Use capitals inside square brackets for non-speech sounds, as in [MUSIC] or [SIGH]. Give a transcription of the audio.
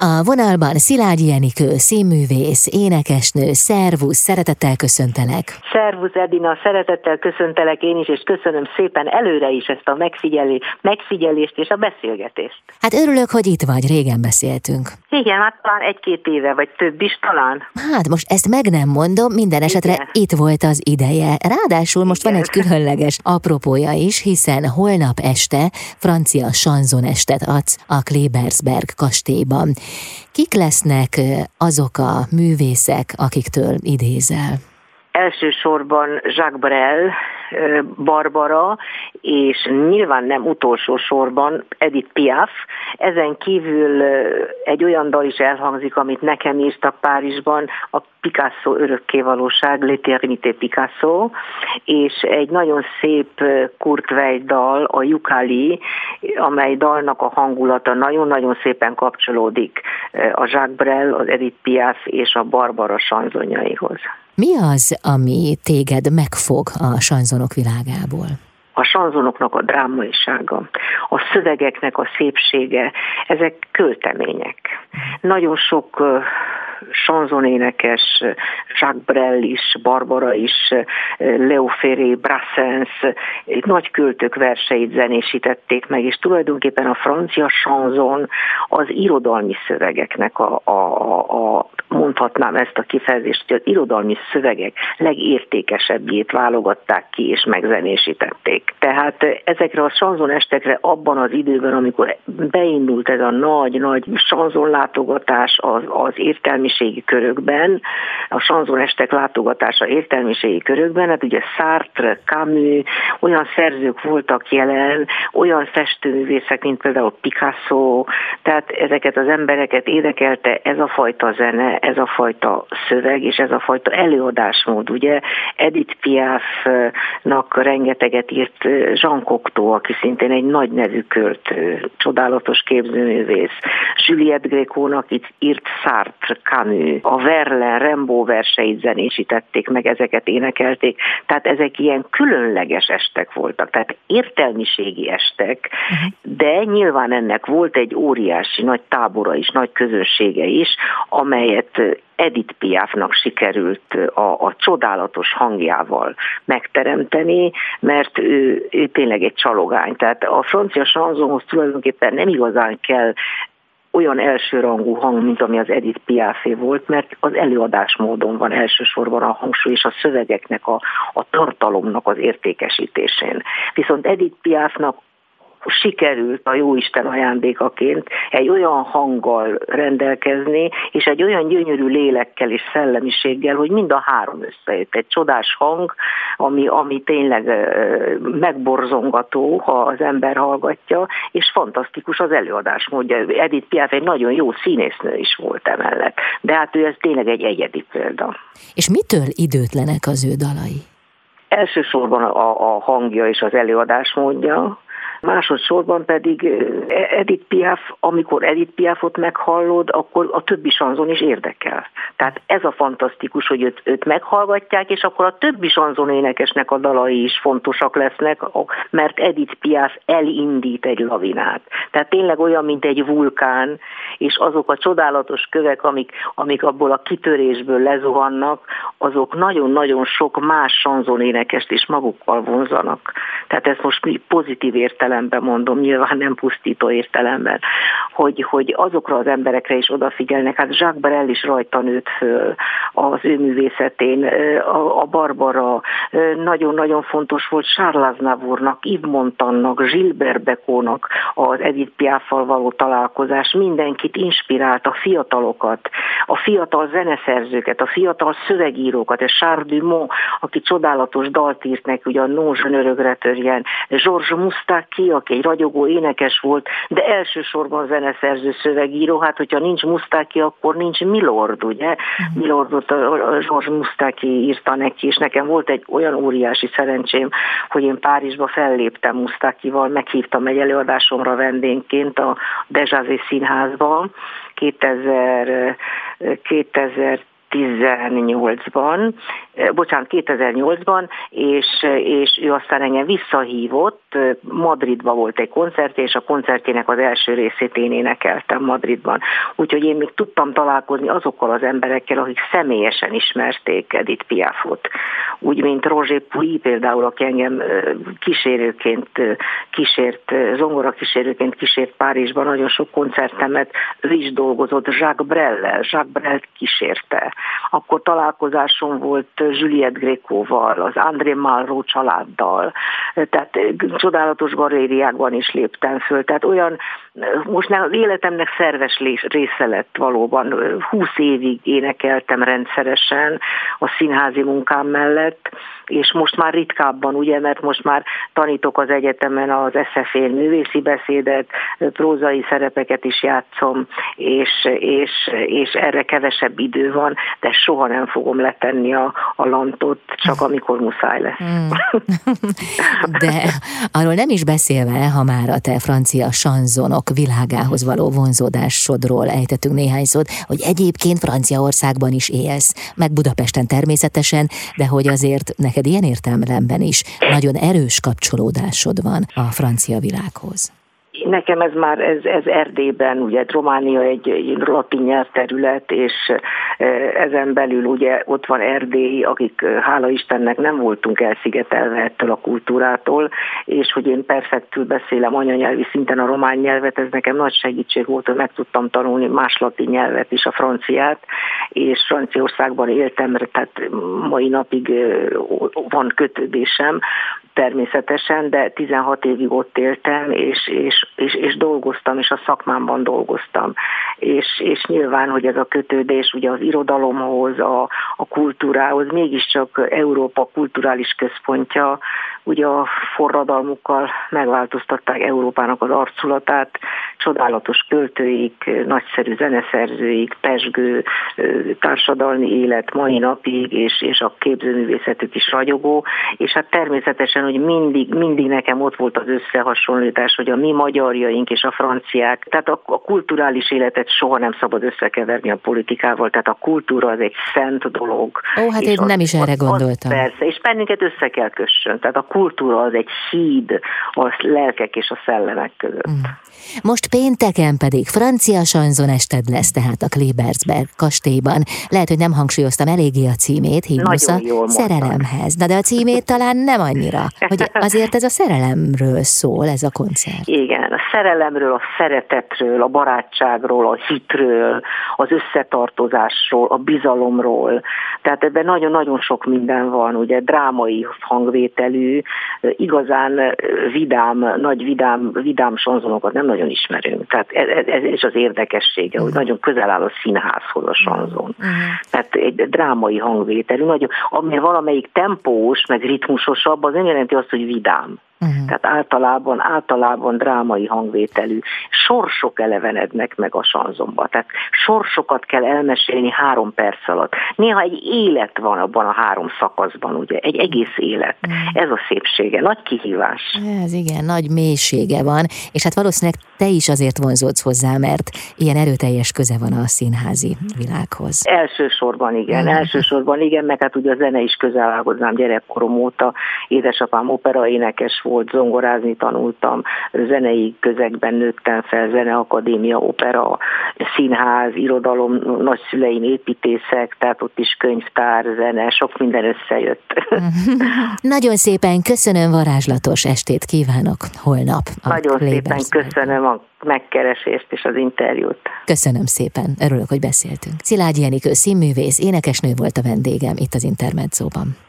A vonalban Szilágyi Enikő, színművész, énekesnő, szervusz, szeretettel köszöntelek. Szervusz Edina, szeretettel köszöntelek én is, és köszönöm szépen előre is ezt a megfigyelé, megfigyelést és a beszélgetést. Hát örülök, hogy itt vagy, régen beszéltünk. Igen, hát talán egy-két éve, vagy több is talán. Hát most ezt meg nem mondom, minden esetre Igen. itt volt az ideje. Ráadásul most Igen. van egy különleges apropója is, hiszen holnap este francia sanzon estet adsz a Klebersberg kastélyban. Kik lesznek azok a művészek, akiktől idézel? elsősorban Jacques Brel, Barbara, és nyilván nem utolsó sorban Edith Piaf. Ezen kívül egy olyan dal is elhangzik, amit nekem írtak Párizsban, a Picasso örökkévalóság, L'éternité Picasso, és egy nagyon szép Kurt Weill dal, a Yukali, amely dalnak a hangulata nagyon-nagyon szépen kapcsolódik a Jacques Brel, az Edith Piaf és a Barbara sanzonjaihoz. Mi az, ami téged megfog a sanzonok világából? a sanzonoknak a drámaisága, a szövegeknek a szépsége, ezek költemények. Nagyon sok sanzonénekes, Jacques Brel is, Barbara is, Leo Ferré, Brassens, nagy költők verseit zenésítették meg, és tulajdonképpen a francia sanzon az irodalmi szövegeknek a, a, a mondhatnám ezt a kifejezést, hogy az irodalmi szövegek legértékesebbjét válogatták ki és megzenésítették. Tehát ezekre a sanzonestekre abban az időben, amikor beindult ez a nagy-nagy sanzonlátogatás az, az értelmiségi körökben, a sanzonestek látogatása értelmiségi körökben, hát ugye Sartre, Camus, olyan szerzők voltak jelen, olyan festőművészek, mint például Picasso, tehát ezeket az embereket érdekelte ez a fajta zene, ez a fajta szöveg és ez a fajta előadásmód. Ugye Edith Piafnak rengeteget írt Jean Cocteau, aki szintén egy nagy nevű költő, csodálatos képzőművész. Juliette Grécónak itt írt Sartre, Camus, a Verlaine, Rembo verseit zenésítették, meg ezeket énekelték. Tehát ezek ilyen különleges estek voltak, tehát értelmiségi estek, de nyilván ennek volt egy óriási nagy tábora is, nagy közössége is, amelyet Edith Piafnak sikerült a, a csodálatos hangjával megteremteni, mert ő, ő tényleg egy csalogány. Tehát a francia sanzonhoz tulajdonképpen nem igazán kell olyan elsőrangú hang, mint ami az Edith Piafé volt, mert az előadásmódon van elsősorban a hangsúly és a szövegeknek, a, a tartalomnak az értékesítésén. Viszont Edith Piafnak sikerült a jóisten ajándékaként egy olyan hanggal rendelkezni, és egy olyan gyönyörű lélekkel és szellemiséggel, hogy mind a három összejött. Egy csodás hang, ami, ami tényleg megborzongató, ha az ember hallgatja, és fantasztikus az előadás módja. Edith Piaf egy nagyon jó színésznő is volt emellett, de hát ő ez tényleg egy egyedi példa. És mitől időtlenek az ő dalai? Elsősorban a, a hangja és az előadás módja, Másodszorban pedig Edith Piaf, amikor Edith Piafot meghallod, akkor a többi sanzon is érdekel. Tehát ez a fantasztikus, hogy őt, őt meghallgatják, és akkor a többi sanzon énekesnek a dalai is fontosak lesznek, mert Edith Piaf elindít egy lavinát. Tehát tényleg olyan, mint egy vulkán, és azok a csodálatos kövek, amik, amik abból a kitörésből lezuhannak, azok nagyon-nagyon sok más sanzon énekest is magukkal vonzanak. Tehát ezt most pozitív értelem értelemben mondom, nyilván nem pusztító értelemben, hogy, hogy azokra az emberekre is odafigyelnek. Hát Jacques Brel is rajta nőtt föl az ő művészetén, a, Barbara nagyon-nagyon fontos volt Charles Aznavournak, Yves Montannak, Gilbert Becónak az Edith Piaffal való találkozás, mindenkit inspirált, a fiatalokat, a fiatal zeneszerzőket, a fiatal szövegírókat, és Charles Dumont, aki csodálatos dalt írt neki, ugye a Non örökre törjen, Georges Moustaki, ki, aki egy ragyogó énekes volt, de elsősorban zeneszerző szövegíró, hát hogyha nincs Mustáki, akkor nincs Milord, ugye? Milordot George Mustáki írta neki, és nekem volt egy olyan óriási szerencsém, hogy én Párizsba felléptem Mustákival, meghívtam egy előadásomra vendégként a Dejazé színházban, 2000, 2000 2018-ban, bocsánat, 2008-ban, és, és ő aztán engem visszahívott, Madridban volt egy koncertje, és a koncertjének az első részét én énekeltem Madridban. Úgyhogy én még tudtam találkozni azokkal az emberekkel, akik személyesen ismerték Edith Piafot. Úgy, mint Roger Puy például, aki engem kísérőként kísért, zongora kísérőként kísért Párizsban, nagyon sok koncertemet, ő is dolgozott Jacques Brellel, Jacques Brel kísérte. Akkor találkozásom volt Juliette Grékóval, az André Malraux családdal, tehát csodálatos galériákban is léptem föl, tehát olyan, most az életemnek szerves része lett valóban. Húsz évig énekeltem rendszeresen a színházi munkám mellett, és most már ritkábban, ugye, mert most már tanítok az egyetemen az SZF-én művészi beszédet, prózai szerepeket is játszom, és, és, és erre kevesebb idő van, de soha nem fogom letenni a, a lantot, csak amikor muszáj lesz. Hmm. [LAUGHS] De arról nem is beszélve, ha már a te francia sanzonok világához való vonzódásodról ejtettünk néhány szót, hogy egyébként Franciaországban is élsz, meg Budapesten természetesen, de hogy azért neked ilyen értelemben is nagyon erős kapcsolódásod van a francia világhoz. Nekem ez már, ez, ez Erdélyben, ugye Románia egy, latin nyelvterület, és e, ezen belül ugye ott van Erdély, akik e, hála Istennek nem voltunk elszigetelve ettől a kultúrától, és hogy én perfektül beszélem anyanyelvi szinten a román nyelvet, ez nekem nagy segítség volt, hogy meg tudtam tanulni más latin nyelvet is, a franciát, és Franciaországban éltem, tehát mai napig e, van kötődésem, természetesen, de 16 évig ott éltem, és, és, és, és dolgoztam, és a szakmámban dolgoztam. És, és nyilván, hogy ez a kötődés ugye az irodalomhoz, a, a kultúrához, mégiscsak Európa kulturális központja, ugye a forradalmukkal megváltoztatták Európának az arculatát, csodálatos költőik, nagyszerű zeneszerzőik, pesgő társadalmi élet mai napig, és, és a képzőművészetük is ragyogó, és hát természetesen, hogy mindig, mindig nekem ott volt az összehasonlítás, hogy a mi magyarjaink és a franciák, tehát a, a kulturális életet soha nem szabad összekeverni a politikával, tehát a kultúra az egy szent dolog. Ó, hát én az, nem is erre gondoltam. Az persze, és bennünket össze kell kössön, tehát a kultúra az egy híd a lelkek és a szellemek között. Mm. Most pénteken pedig francia ested lesz, tehát a Klebersberg kastélyban. Lehet, hogy nem hangsúlyoztam eléggé a címét, himnusz a szerelemhez. Na de a címét talán nem annyira, hogy azért ez a szerelemről szól, ez a koncert. Igen, a szerelemről, a szeretetről, a barátságról, a hitről, az összetartozásról, a bizalomról. Tehát ebben nagyon-nagyon sok minden van, ugye drámai hangvételű, igazán vidám, nagy vidám, vidám sanzonokat nem nagyon ismerünk. Tehát ez, ez az érdekessége, hogy nagyon közel áll a színházhoz a sanzon. Uh-huh. Tehát egy drámai hangvételű, nagyon, ami valamelyik tempós, meg ritmusosabb, az ennyire 192 vidām. Uh-huh. Tehát általában, általában drámai hangvételű. Sorsok elevenednek meg a sanzomba. Tehát sorsokat kell elmesélni három perc alatt. Néha egy élet van abban a három szakaszban, ugye? Egy egész élet. Uh-huh. Ez a szépsége. Nagy kihívás. Ez igen, nagy mélysége van. És hát valószínűleg te is azért vonzódsz hozzá, mert ilyen erőteljes köze van a színházi világhoz. Elsősorban igen, uh-huh. elsősorban igen, meg hát ugye a zene is közel áll hozzám gyerekkorom óta. Édesapám operaénekes volt, zongorázni tanultam, zenei közegben nőttem fel, zeneakadémia, opera, színház, irodalom, nagyszüleim építészek, tehát ott is könyvtár, zene, sok minden összejött. [LAUGHS] Nagyon szépen köszönöm, varázslatos estét kívánok holnap. Nagyon szépen köszönöm a megkeresést és az interjút. Köszönöm szépen, örülök, hogy beszéltünk. Szilágyi Enikő színművész, énekesnő volt a vendégem itt az Intermedzóban.